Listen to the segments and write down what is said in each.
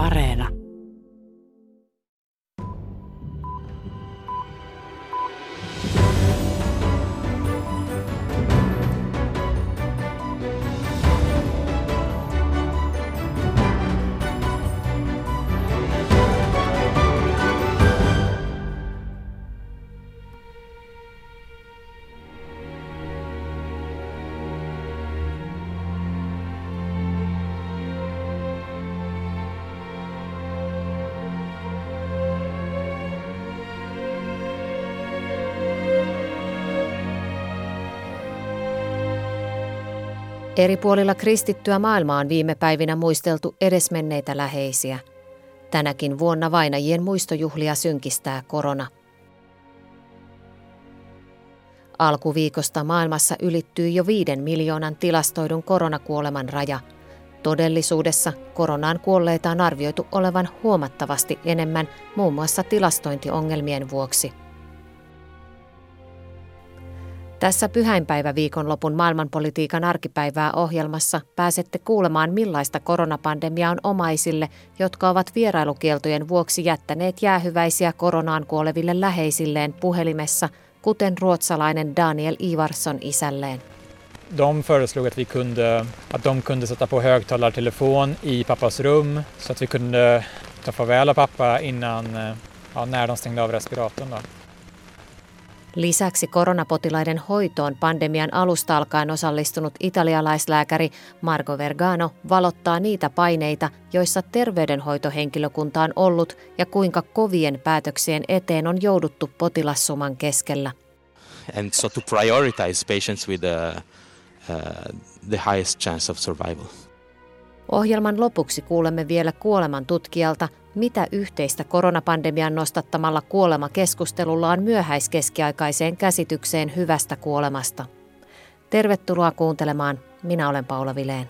Areena. Eri puolilla kristittyä maailmaa on viime päivinä muisteltu edesmenneitä läheisiä. Tänäkin vuonna vainajien muistojuhlia synkistää korona. Alkuviikosta maailmassa ylittyy jo viiden miljoonan tilastoidun koronakuoleman raja. Todellisuudessa koronaan kuolleita on arvioitu olevan huomattavasti enemmän muun muassa tilastointiongelmien vuoksi – tässä pyhäinpäiväviikonlopun maailmanpolitiikan arkipäivää ohjelmassa pääsette kuulemaan millaista koronapandemia on omaisille, jotka ovat vierailukieltojen vuoksi jättäneet jäähyväisiä koronaan kuoleville läheisilleen puhelimessa, kuten ruotsalainen Daniel Ivarsson isälleen. De föreslog att, vi kunde, att de kunde sätta på högtalartelefon i pappas rum så att vi kunde ta farväl av pappa innan, ja, när de stängde av respiratorn. Då. Lisäksi koronapotilaiden hoitoon pandemian alusta alkaen osallistunut italialaislääkäri Marco Vergano valottaa niitä paineita, joissa terveydenhoitohenkilökunta on ollut ja kuinka kovien päätöksien eteen on jouduttu potilassuman keskellä. And so to prioritize patients with the, uh, the highest chance of survival. Ohjelman lopuksi kuulemme vielä kuoleman tutkijalta, mitä yhteistä koronapandemian nostattamalla kuolemakeskustelulla on myöhäiskeskiaikaiseen käsitykseen hyvästä kuolemasta. Tervetuloa kuuntelemaan. Minä olen Paula Vileen.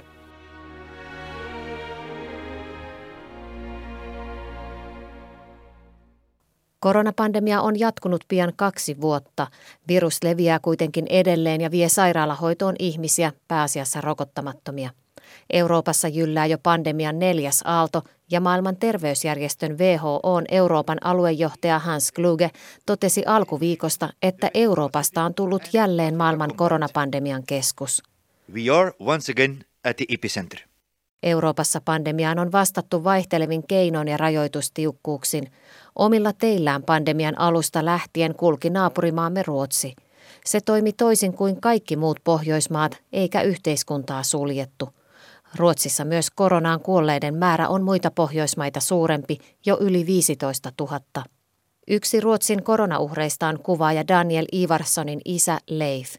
Koronapandemia on jatkunut pian kaksi vuotta. Virus leviää kuitenkin edelleen ja vie sairaalahoitoon ihmisiä, pääasiassa rokottamattomia. Euroopassa jyllää jo pandemian neljäs aalto ja maailman terveysjärjestön WHOn Euroopan aluejohtaja Hans Kluge totesi alkuviikosta, että Euroopasta on tullut jälleen maailman koronapandemian keskus. We are once again at the epicenter. Euroopassa pandemiaan on vastattu vaihtelevin keinoin ja rajoitustiukkuuksin. Omilla teillään pandemian alusta lähtien kulki naapurimaamme Ruotsi. Se toimi toisin kuin kaikki muut Pohjoismaat, eikä yhteiskuntaa suljettu – Ruotsissa myös koronaan kuolleiden määrä on muita Pohjoismaita suurempi, jo yli 15 000. Yksi Ruotsin koronauhreista on kuvaaja Daniel Ivarssonin isä Leif.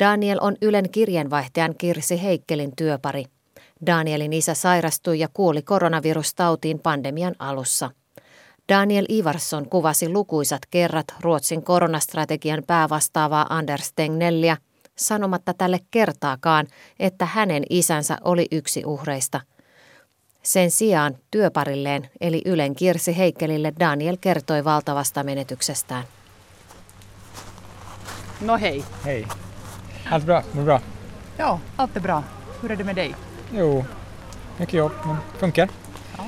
Daniel on Ylen kirjanvaihtajan Kirsi Heikkelin työpari. Danielin isä sairastui ja kuoli koronavirustautiin pandemian alussa. Daniel Ivarsson kuvasi lukuisat kerrat Ruotsin koronastrategian päävastaavaa Anders Tegnellia sanomatta tälle kertaakaan, että hänen isänsä oli yksi uhreista. Sen sijaan työparilleen eli Ylen Kirsi Heikkelille Daniel kertoi valtavasta menetyksestään. No hej. Hej. Allt bra? Mår bra? Ja, allt är bra. Hur är det med dig? Jo, mycket jobb, men funkar. Ja.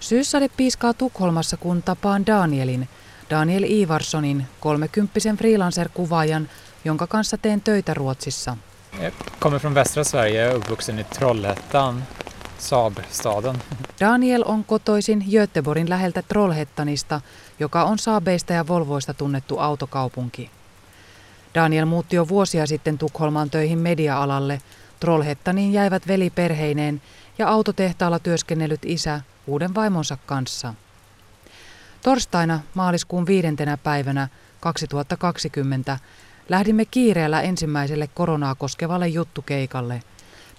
Syyssade piiskaa Tukholmassa, kun tapaan Danielin, Daniel Ivarssonin, kolmekymppisen freelancer-kuvaajan, jonka kanssa teen töitä Ruotsissa. Jag kommer från västra Sverige, uppvuxen i Trollhättan, Saabstaden. Daniel on kotoisin Göteborgin läheltä Trollhättanista, joka on Saabeista ja Volvoista tunnettu autokaupunki. Daniel muutti jo vuosia sitten Tukholmaan töihin media-alalle. Trollhättaniin jäivät veliperheineen ja autotehtaalla työskennellyt isä uuden vaimonsa kanssa. Torstaina maaliskuun viidentenä päivänä 2020 Lähdimme kiireellä ensimmäiselle koronaa koskevalle juttukeikalle.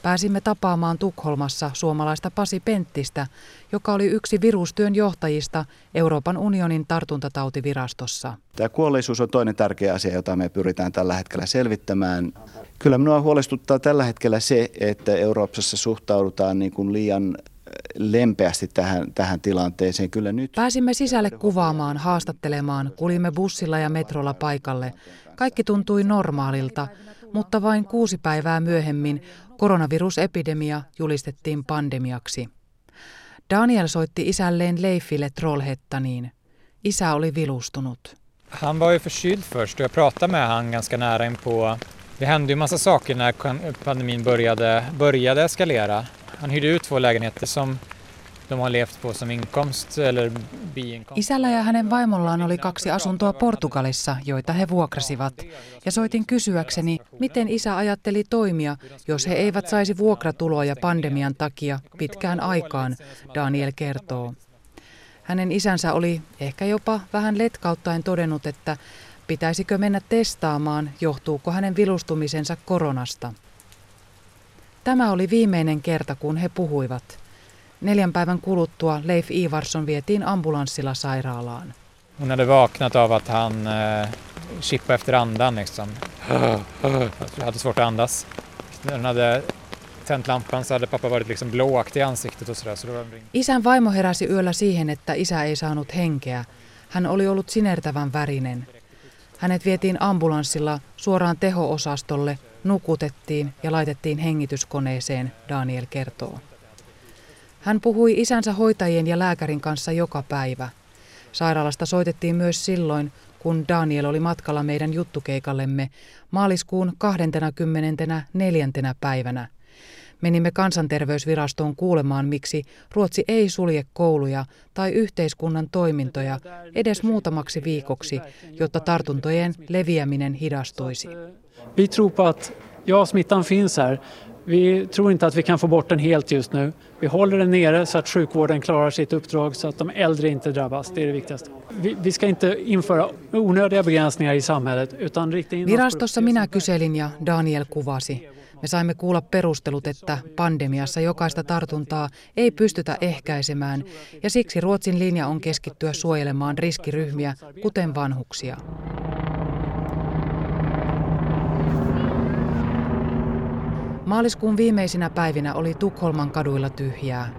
Pääsimme tapaamaan Tukholmassa suomalaista Pasi Penttistä, joka oli yksi virustyön johtajista Euroopan unionin tartuntatautivirastossa. Tämä kuolleisuus on toinen tärkeä asia, jota me pyritään tällä hetkellä selvittämään. Kyllä minua huolestuttaa tällä hetkellä se, että Euroopassa suhtaudutaan niin kuin liian lempeästi tähän, tähän tilanteeseen. Kyllä nyt... Pääsimme sisälle kuvaamaan, haastattelemaan, kulimme bussilla ja metrolla paikalle. Kaikki tuntui normaalilta, mutta vain kuusi päivää myöhemmin koronavirusepidemia julistettiin pandemiaksi. Daniel soitti isälleen Leifille Trollhettaniin. Isä oli vilustunut. Han var ju förkyld först och jag pratade med han ganska nära inpå. Det hände ju massa saker när pandemin började, började eskalera. Han hyrde ut två lägenheter som de har levt på som inkomst eller biinkomst. Isällä ja hänen vaimollaan oli kaksi asuntoa Portugalissa, joita he vuokrasivat. Ja soitin kysyäkseni, miten isä ajatteli toimia, jos he eivät saisi vuokratuloja pandemian takia pitkään aikaan, Daniel kertoo. Hänen isänsä oli ehkä jopa vähän letkauttaen todennut, että pitäisikö mennä testaamaan, johtuuko hänen vilustumisensa koronasta. Tämä oli viimeinen kerta, kun he puhuivat. Neljän päivän kuluttua Leif Ivarsson vietiin ambulanssilla sairaalaan. Hon hade vaknat av att han eh, chippade efter andan liksom. Jag hade svårt att andas. När hon hade tänt lampan så hade pappa varit liksom blåaktig i ansiktet och sådär. Så då Isän vaimo heräsi yöllä siihen, että isä ei saanut henkeä. Hän oli ollut sinertävän värinen. Hänet vietiin ambulanssilla suoraan teho-osastolle, nukutettiin ja laitettiin hengityskoneeseen, Daniel kertoo. Hän puhui isänsä hoitajien ja lääkärin kanssa joka päivä. Sairaalasta soitettiin myös silloin, kun Daniel oli matkalla meidän juttukeikallemme maaliskuun 24. päivänä. Menimme kansanterveysvirastoon kuulemaan, miksi Ruotsi ei sulje kouluja tai yhteiskunnan toimintoja edes muutamaksi viikoksi, jotta tartuntojen leviäminen hidastuisi. Vi tror på att ja, smittan finns här. Vi tror inte att vi kan få bort den helt just nu. Vi håller den nere så att sjukvården klarar sitt uppdrag så att de äldre inte drabbas. Det är det viktigaste. Vi, vi ska inte införa onödiga begränsningar i samhället utan in Virastossa minä kyselin ja Daniel kuvasi. Me saimme kuulla perustelut, että pandemiassa jokaista tartuntaa ei pystytä ehkäisemään ja siksi Ruotsin linja on keskittyä suojelemaan riskiryhmiä, kuten vanhuksia. Maaliskuun viimeisinä päivinä oli Tukholman kaduilla tyhjää.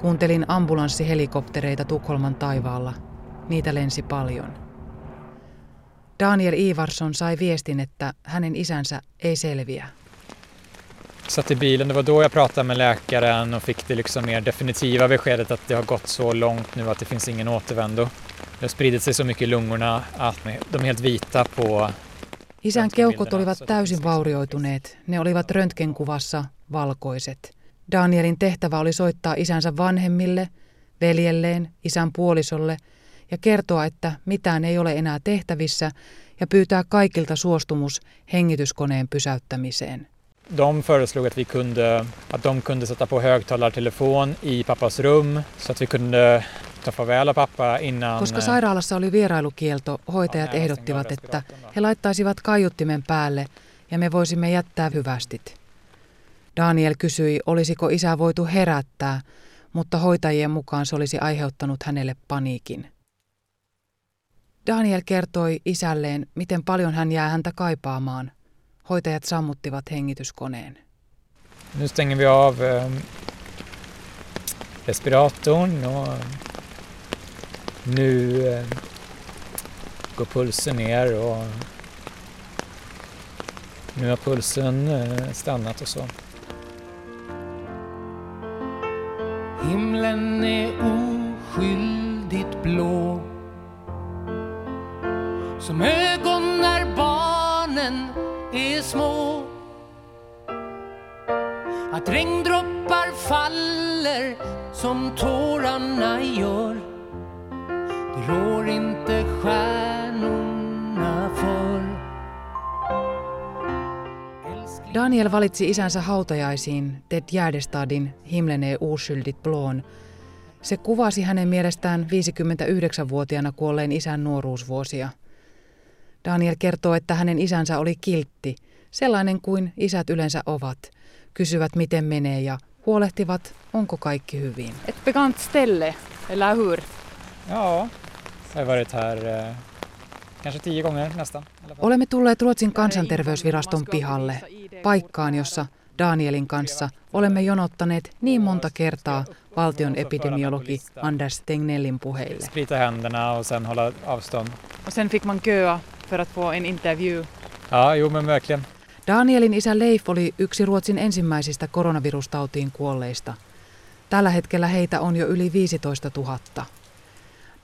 Kuuntelin ambulanssihelikoptereita Tukholman taivaalla. Niitä lensi paljon. Daniel Ivarsson sai viestin, että hänen isänsä ei selviä. Satt i bilen, det var då jag pratade med läkaren och fick det liksom mer definitiva beskedet att det har gått så långt nu att det finns ingen återvändo. Det har spridit sig så mycket i lungorna att de är helt vita på Isän keuhkot olivat täysin vaurioituneet. Ne olivat röntgenkuvassa valkoiset. Danielin tehtävä oli soittaa isänsä vanhemmille, veljelleen, isän puolisolle ja kertoa, että mitään ei ole enää tehtävissä ja pyytää kaikilta suostumus hengityskoneen pysäyttämiseen. De föreslog att vi kunde, att de kunde sätta på högtalartelefon i pappas rum så att vi kunde Koska sairaalassa oli vierailukielto, hoitajat ehdottivat, että he laittaisivat kaiuttimen päälle ja me voisimme jättää hyvästit. Daniel kysyi, olisiko isä voitu herättää, mutta hoitajien mukaan se olisi aiheuttanut hänelle paniikin. Daniel kertoi isälleen, miten paljon hän jää häntä kaipaamaan. Hoitajat sammuttivat hengityskoneen. Nu stänger vi av eh, respiratorn och nu eh, går pulsen ner och nu har pulsen eh, stannat och så. Himlen är oskyldigt blå. Som ögon när barnen är små. Att regndroppar faller som tårarna gör. Rår inte stjärnorna för Daniel valitsi isänsä hautajaisiin Ted Gärdestadin Himlen är oskyldigt blån. Se kuvasi hänen mielestään 59-vuotiaana kuolleen isän nuoruusvuosia. Daniel kertoo, että hänen isänsä oli kiltti, sellainen kuin isät yleensä ovat. Kysyvät, miten menee ja huolehtivat, onko kaikki hyvin. Ett bekant ställe, eller hur? Ja, jag har varit här eh, kanske tio gånger nästan. Olemme tulleet Ruotsin kansanterveysviraston pihalle, paikkaan, jossa Danielin kanssa olemme jonottaneet niin monta kertaa valtion epidemiologi Anders Tegnellin puheille. Sprita händerna och sen hålla avstånd. Och sen fick man köa för att få en intervju. Ja, jo men verkligen. Danielin isä Leif oli yksi Ruotsin ensimmäisistä koronavirustautiin kuolleista. Tällä hetkellä heitä on jo yli 15 000.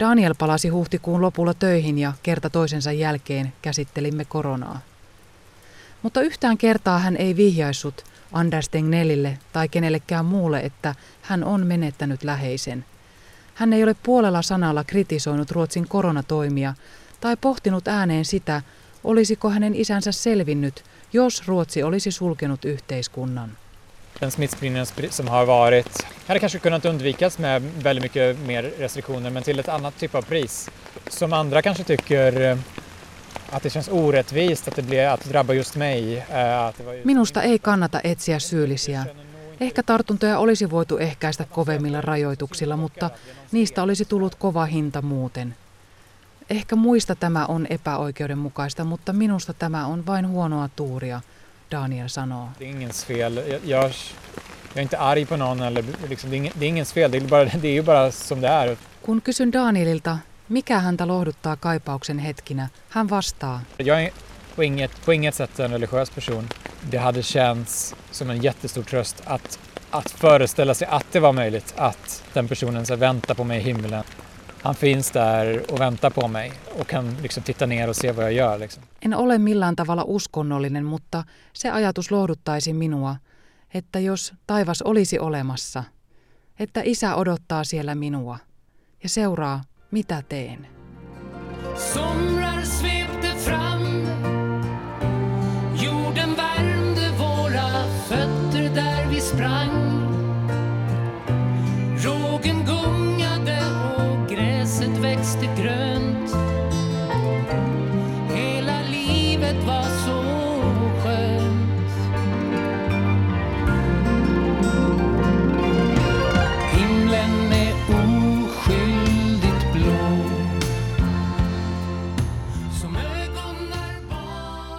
Daniel palasi huhtikuun lopulla töihin ja kerta toisensa jälkeen käsittelimme koronaa. Mutta yhtään kertaa hän ei vihjaissut Anders Tegnellille tai kenellekään muulle, että hän on menettänyt läheisen. Hän ei ole puolella sanalla kritisoinut Ruotsin koronatoimia tai pohtinut ääneen sitä, olisiko hänen isänsä selvinnyt, jos Ruotsi olisi sulkenut yhteiskunnan. Den smittspridningen som har varit hade kanske kunnat undvikas med väldigt mycket mer restriktioner men till ett annat typ av pris. Som andra kanske tycker eh, att det känns orättvist att det, blir, att det drabbar just mig. eh, Att det var just Minusta ei kannata etsiä syyllisiä. Ehkä tartuntoja olisi voitu ehkäistä kovemmilla rajoituksilla, mutta niistä olisi tullut kova hinta muuten. Ehkä muista tämä on epäoikeudenmukaista, mutta minusta tämä on vain huonoa tuuria, Daniel sanoo. Det är ingens fel. Jag, jag, jag är inte arg på någon eller liksom, det, är ingen, det är ingens fel. Det är, bara, det är ju bara som det är. Kun kysyn Danielilta, mikä häntä lohduttaa kaipauksen hetkinä, hän vastaa. Jag är på inget, på inget sätt en religiös person. Det hade känts som en jättestor tröst att, att föreställa sig att det var möjligt att den personen så väntar på mig i himlen. Han finns där och väntar på mig och kan liksom titta ner och se vad jag gör. Liksom. En ole millään tavalla uskonnollinen, mutta se ajatus lohduttaisi minua, että jos taivas olisi olemassa, että isä odottaa siellä minua ja seuraa, mitä teen. Somrar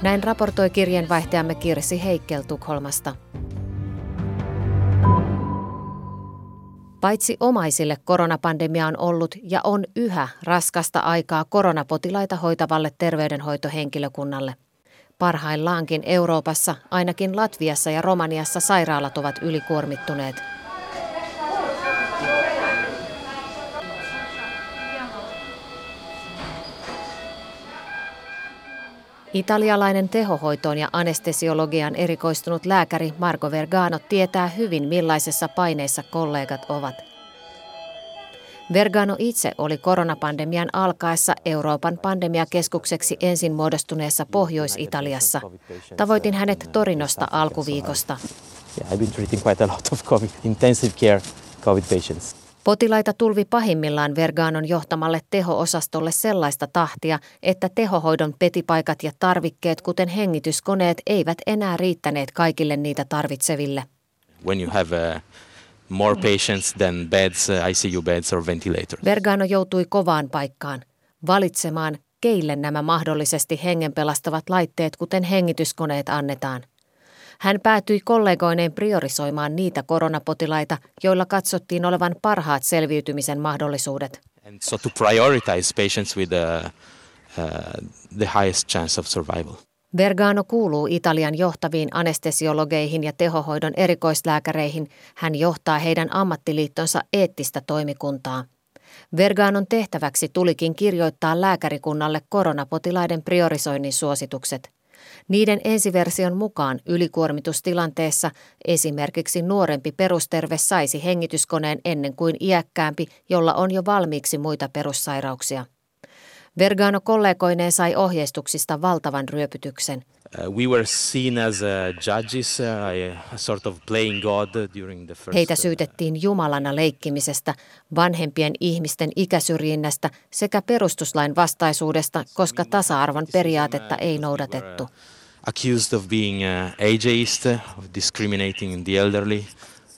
Näin raportoi kirjeenvaihtajamme Kirsi Heikkel Tukholmasta. Paitsi omaisille koronapandemia on ollut ja on yhä raskasta aikaa koronapotilaita hoitavalle terveydenhoitohenkilökunnalle. Parhaillaankin Euroopassa, ainakin Latviassa ja Romaniassa sairaalat ovat ylikuormittuneet. Italialainen tehohoitoon ja anestesiologian erikoistunut lääkäri Marco Vergano tietää hyvin millaisessa paineissa kollegat ovat. Vergano itse oli koronapandemian alkaessa Euroopan pandemiakeskukseksi ensin muodostuneessa Pohjois-Italiassa. Tavoitin hänet Torinosta alkuviikosta. Yeah, I've been treating quite a lot of COVID, intensive care COVID patients. Potilaita tulvi pahimmillaan Verganon johtamalle teho-osastolle sellaista tahtia, että tehohoidon petipaikat ja tarvikkeet, kuten hengityskoneet, eivät enää riittäneet kaikille niitä tarvitseville. When you have uh, more patients than beds, uh, ICU beds or ventilators. Vergano joutui kovaan paikkaan, valitsemaan, keille nämä mahdollisesti hengenpelastavat laitteet, kuten hengityskoneet, annetaan. Hän päätyi kollegoineen priorisoimaan niitä koronapotilaita, joilla katsottiin olevan parhaat selviytymisen mahdollisuudet. And so to prioritize patients with uh, uh, the highest chance of survival. Vergano kuuluu Italian johtaviin anestesiologeihin ja tehohoidon erikoislääkäreihin. Hän johtaa heidän ammattiliittonsa eettistä toimikuntaa. Verganon tehtäväksi tulikin kirjoittaa lääkärikunnalle koronapotilaiden priorisoinnin suositukset. Niiden ensiversion mukaan ylikuormitustilanteessa esimerkiksi nuorempi perusterve saisi hengityskoneen ennen kuin iäkkäämpi, jolla on jo valmiiksi muita perussairauksia. Vergano kollegoineen sai ohjeistuksista valtavan ryöpytyksen. We were seen as judges, a sort of playing God during the first. Heitä uh, syytettiin Jumalana leikkimisestä, vanhempien ihmisten ikäsyrjinnästä sekä perustuslain vastaisuudesta, koska tasa-arvon periaatetta ei noudatettu. Accused of being uh, ageist, of discriminating the elderly,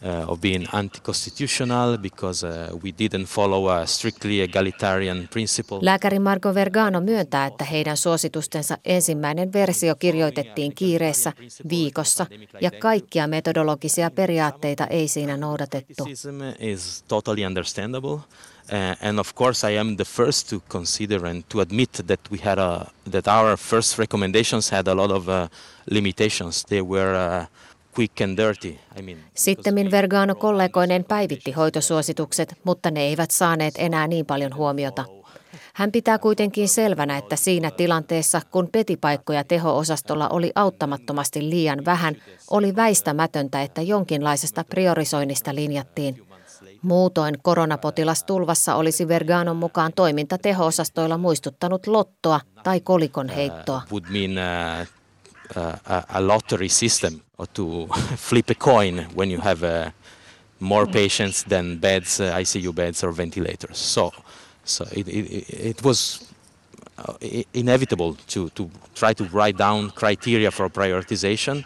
uh, of being anti-constitutional because uh, we didn't follow a strictly egalitarian principle. Lääkäri Marco Vergano myöntää, että heidän suositustensa ensimmäinen versio kirjoitettiin kiireessä viikossa ja kaikkia metodologisia periaatteita ei siinä noudatettu. Is totally understandable. Uh, and of course, I am the first to consider and to admit that we had a, that our first recommendations had a lot of uh, limitations. They were uh, quick and dirty. I mean, Sittemmin Vergano kollegoinen päivitti hoitosuositukset, mutta ne eivät saaneet enää niin paljon huomiota. Hän pitää kuitenkin selvänä, että siinä tilanteessa, kun petipaikkoja teho-osastolla oli auttamattomasti liian vähän, oli väistämätöntä, että jonkinlaisesta priorisoinnista linjattiin. Muutoin koronapotilastulvassa olisi Verganon mukaan toiminta teho-osastoilla muistuttanut lottoa tai kolikon heittoa. Uh, would mean uh, uh, a, lottery system or to flip a coin when you have uh, more patients than beds, uh, ICU beds or ventilators. So, so it, it, it was inevitable to, to try to write down criteria for prioritization.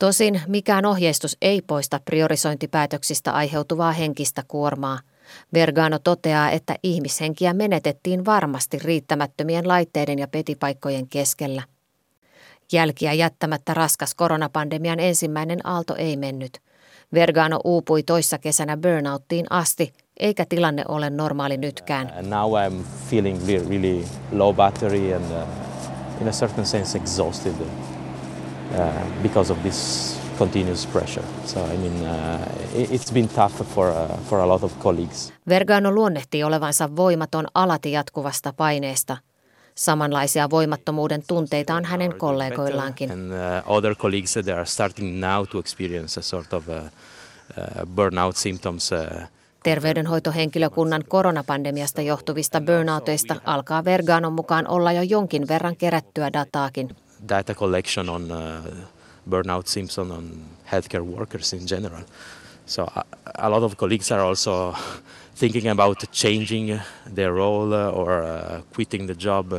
Tosin mikään ohjeistus ei poista priorisointipäätöksistä aiheutuvaa henkistä kuormaa. Vergano toteaa, että ihmishenkiä menetettiin varmasti riittämättömien laitteiden ja petipaikkojen keskellä. Jälkiä jättämättä raskas koronapandemian ensimmäinen aalto ei mennyt. Vergano uupui toissa kesänä burnouttiin asti, eikä tilanne ole normaali nytkään. And now I'm feeling re- really low battery and uh, in a certain sense exhausted uh, because of this continuous pressure. So I mean, uh, it, it's been tough for, uh, for a lot of colleagues. Vergano luonnehtii olevansa voimaton alati jatkuvasta paineesta. Samanlaisia voimattomuuden tunteita on hänen kollegoillaankin. And uh, other colleagues, uh, they are starting now to experience a sort of uh, uh, burnout symptoms. Uh, Terveydenhoitohenkilökunnan koronapandemiasta johtuvista burnouteista alkaa Verganon mukaan olla jo jonkin verran kerättyä dataakin. Data collection on uh, burnout symptoms on healthcare workers in general. So a, a lot of colleagues are also thinking about changing their role or uh, quitting the job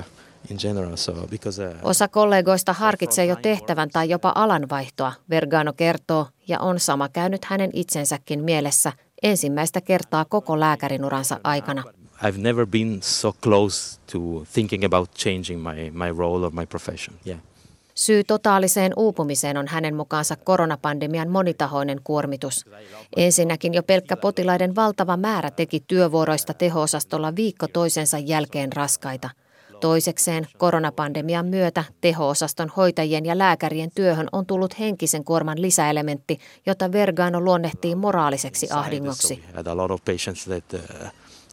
in general. So because uh, Osa kollegoista harkitsee jo tehtävän tai jopa alanvaihtoa, Vergano kertoo, ja on sama käynyt hänen itsensäkin mielessä ensimmäistä kertaa koko lääkärinuransa aikana. I've never been so close to thinking about changing my, my role or my profession. Yeah. Syy totaaliseen uupumiseen on hänen mukaansa koronapandemian monitahoinen kuormitus. Ensinnäkin jo pelkkä potilaiden valtava määrä teki työvuoroista teho-osastolla viikko toisensa jälkeen raskaita. Toisekseen koronapandemian myötä teho-osaston hoitajien ja lääkärien työhön on tullut henkisen kuorman lisäelementti, jota Vergano luonnehtii moraaliseksi ahdingoksi. uh,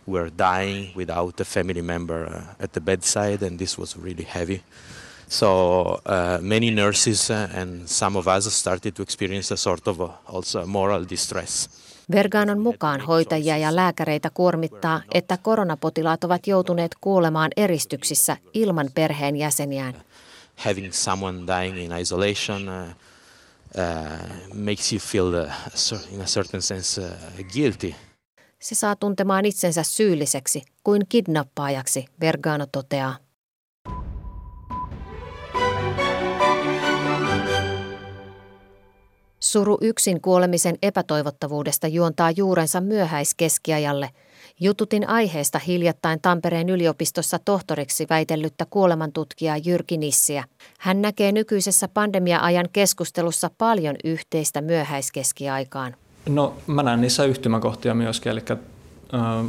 were dying without a family member uh, at the bedside, and this was really heavy. So uh, many nurses uh, and some of us started to experience a sort of uh, also moral distress. Verganon mukaan hoitajia ja lääkäreitä kuormittaa, että koronapotilaat ovat joutuneet kuolemaan eristyksissä ilman perheenjäseniään. Having someone dying in isolation uh, uh, makes you feel, uh, in a certain sense, uh, guilty. Se saa tuntemaan itsensä syylliseksi kuin kidnappaajaksi, Vergano toteaa. Suru yksin kuolemisen epätoivottavuudesta juontaa juurensa myöhäiskeskiajalle. Jututin aiheesta hiljattain Tampereen yliopistossa tohtoriksi väitellyttä kuolemantutkijaa Jyrki Nissiä. Hän näkee nykyisessä pandemia-ajan keskustelussa paljon yhteistä myöhäiskeskiaikaan. No mä näen niissä yhtymäkohtia myöskin, eli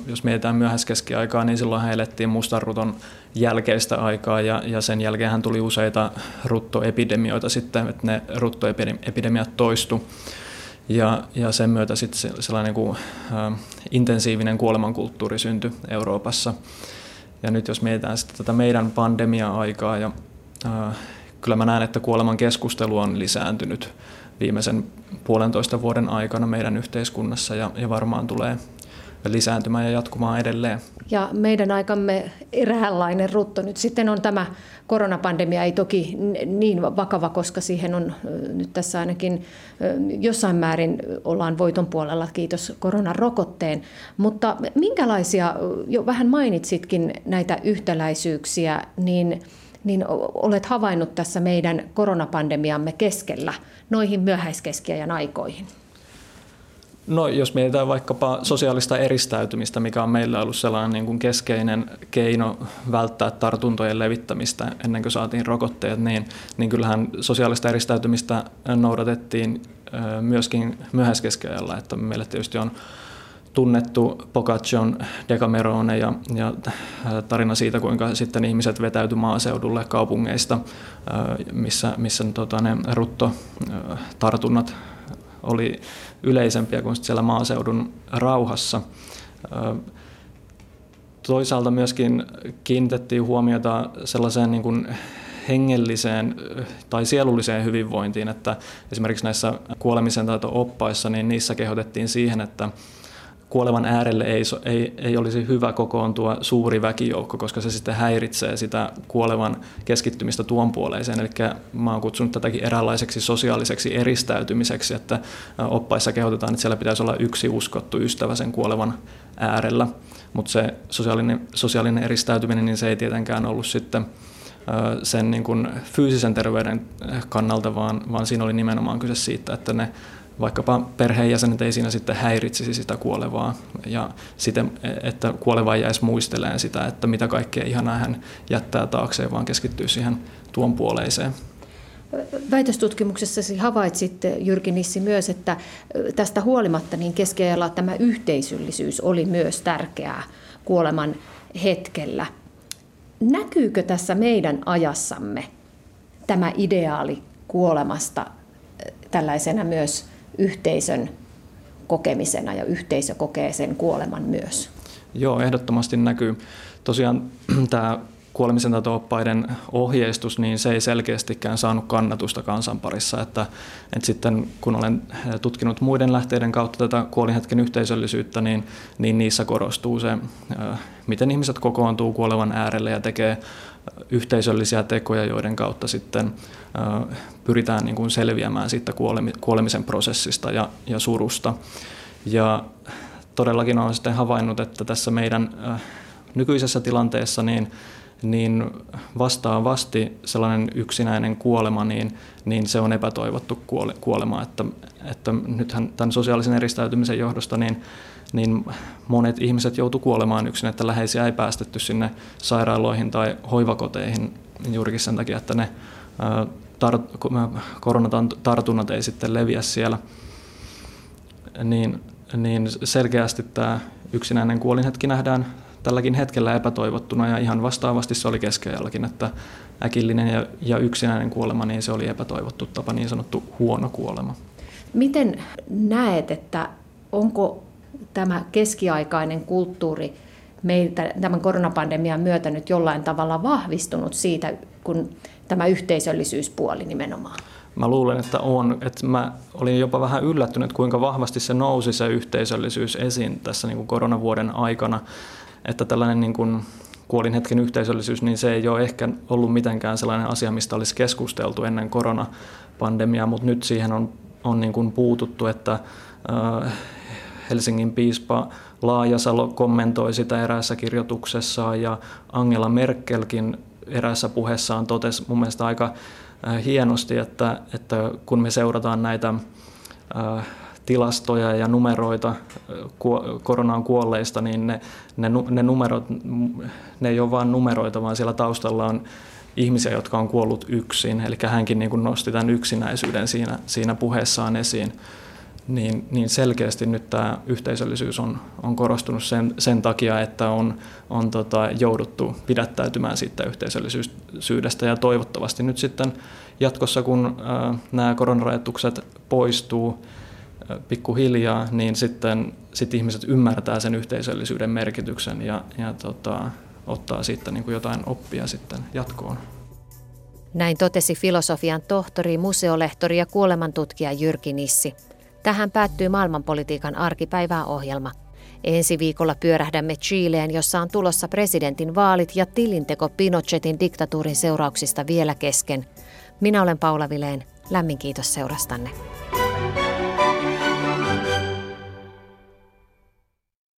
jos mietitään myöhäiskeskiaikaa, niin silloin elettiin mustarruton jälkeistä aikaa ja, ja sen jälkeen tuli useita ruttoepidemioita sitten, että ne ruttoepidemiat toistu. Ja, ja sen myötä sitten sellainen kuin, äh, intensiivinen kuolemankulttuuri syntyi Euroopassa. Ja nyt jos mietitään sitten tätä meidän pandemia-aikaa, ja, äh, kyllä mä näen, että kuoleman keskustelu on lisääntynyt viimeisen puolentoista vuoden aikana meidän yhteiskunnassa ja, ja varmaan tulee lisääntymään ja jatkumaan edelleen. Ja meidän aikamme eräänlainen rutto nyt sitten on tämä koronapandemia, ei toki niin vakava, koska siihen on nyt tässä ainakin jossain määrin ollaan voiton puolella, kiitos koronarokotteen. Mutta minkälaisia, jo vähän mainitsitkin näitä yhtäläisyyksiä, niin, niin olet havainnut tässä meidän koronapandemiamme keskellä noihin myöhäiskeskiajan aikoihin? No jos mietitään vaikkapa sosiaalista eristäytymistä, mikä on meillä ollut sellainen niin kuin keskeinen keino välttää tartuntojen levittämistä ennen kuin saatiin rokotteet, niin, niin kyllähän sosiaalista eristäytymistä noudatettiin myöskin myöhäiskeskiajalla, että meillä tietysti on tunnettu Pocaccion Decamerone ja, ja tarina siitä, kuinka sitten ihmiset vetäytyi maaseudulle kaupungeista, missä, missä tota, ne ruttotartunnat oli yleisempiä kuin siellä maaseudun rauhassa. Toisaalta myöskin kiinnitettiin huomiota sellaiseen niin kuin hengelliseen tai sielulliseen hyvinvointiin, että esimerkiksi näissä kuolemisen taito-oppaissa, niin niissä kehotettiin siihen, että kuolevan äärelle ei, ei, ei olisi hyvä kokoontua suuri väkijoukko, koska se sitten häiritsee sitä kuolevan keskittymistä tuon puoleiseen. Eli mä oon kutsunut tätäkin eräänlaiseksi sosiaaliseksi eristäytymiseksi, että oppaissa kehotetaan, että siellä pitäisi olla yksi uskottu ystävä sen kuolevan äärellä. Mutta se sosiaalinen, sosiaalinen eristäytyminen, niin se ei tietenkään ollut sitten sen niin kuin fyysisen terveyden kannalta, vaan, vaan siinä oli nimenomaan kyse siitä, että ne vaikkapa perheenjäsenet ei siinä sitten häiritsisi sitä kuolevaa ja siten, että kuoleva jäisi muisteleen sitä, että mitä kaikkea ihanaa hän jättää taakseen, vaan keskittyy siihen tuon puoleiseen. Väitöstutkimuksessasi havaitsit, Jyrki Nissi, myös, että tästä huolimatta niin keskiajalla tämä yhteisöllisyys oli myös tärkeää kuoleman hetkellä. Näkyykö tässä meidän ajassamme tämä ideaali kuolemasta tällaisena myös yhteisön kokemisena ja yhteisö kokee sen kuoleman myös. Joo, ehdottomasti näkyy. Tosiaan tämä kuolemisen ohjeistus, niin se ei selkeästikään saanut kannatusta kansan parissa. Että, että sitten kun olen tutkinut muiden lähteiden kautta tätä kuolinhetken yhteisöllisyyttä, niin, niin niissä korostuu se, miten ihmiset kokoontuu kuolevan äärelle ja tekee yhteisöllisiä tekoja, joiden kautta sitten pyritään niin kuin selviämään siitä kuolemisen prosessista ja, ja surusta. Ja todellakin olen sitten havainnut, että tässä meidän nykyisessä tilanteessa niin, niin vastaavasti sellainen yksinäinen kuolema, niin, niin se on epätoivottu kuolema. Että, että nythän tämän sosiaalisen eristäytymisen johdosta niin niin monet ihmiset joutu kuolemaan yksin, että läheisiä ei päästetty sinne sairaaloihin tai hoivakoteihin juurikin sen takia, että ne tar- koronatartunnat ei sitten leviä siellä. Niin, niin selkeästi tämä yksinäinen kuolinhetki nähdään tälläkin hetkellä epätoivottuna ja ihan vastaavasti se oli keskiajallakin, että äkillinen ja, ja yksinäinen kuolema, niin se oli epätoivottu tapa, niin sanottu huono kuolema. Miten näet, että onko tämä keskiaikainen kulttuuri meiltä tämän koronapandemian myötä nyt jollain tavalla vahvistunut siitä, kun tämä yhteisöllisyyspuoli nimenomaan? Mä luulen, että on. Että mä olin jopa vähän yllättynyt, kuinka vahvasti se nousi se yhteisöllisyys esiin tässä niin kuin koronavuoden aikana. Että tällainen niin kuin kuolin hetken yhteisöllisyys, niin se ei ole ehkä ollut mitenkään sellainen asia, mistä olisi keskusteltu ennen koronapandemiaa, mutta nyt siihen on, on niin kuin puututtu, että Helsingin piispa Laajasalo kommentoi sitä eräässä kirjoituksessaan ja Angela Merkelkin eräässä puheessaan totesi mun mielestä aika äh, hienosti, että, että kun me seurataan näitä äh, tilastoja ja numeroita koronaan kuolleista, niin ne, ne, ne numerot, ne ei ole vain numeroita, vaan siellä taustalla on ihmisiä, jotka on kuollut yksin. Eli hänkin niin kuin nosti tämän yksinäisyyden siinä, siinä puheessaan esiin niin, niin selkeästi nyt tämä yhteisöllisyys on, on korostunut sen, sen takia, että on, on tota, jouduttu pidättäytymään siitä yhteisöllisyydestä ja toivottavasti nyt sitten jatkossa, kun ää, nämä koronarajoitukset poistuu pikkuhiljaa, niin sitten sit ihmiset ymmärtää sen yhteisöllisyyden merkityksen ja, ja tota, ottaa siitä niin kuin jotain oppia sitten jatkoon. Näin totesi filosofian tohtori, museolehtori ja kuolemantutkija Jyrki Nissi. Tähän päättyy maailmanpolitiikan arkipäivää ohjelma. Ensi viikolla pyörähdämme Chileen, jossa on tulossa presidentin vaalit ja tilinteko Pinochetin diktatuurin seurauksista vielä kesken. Minä olen Paula Vileen. Lämmin kiitos seurastanne.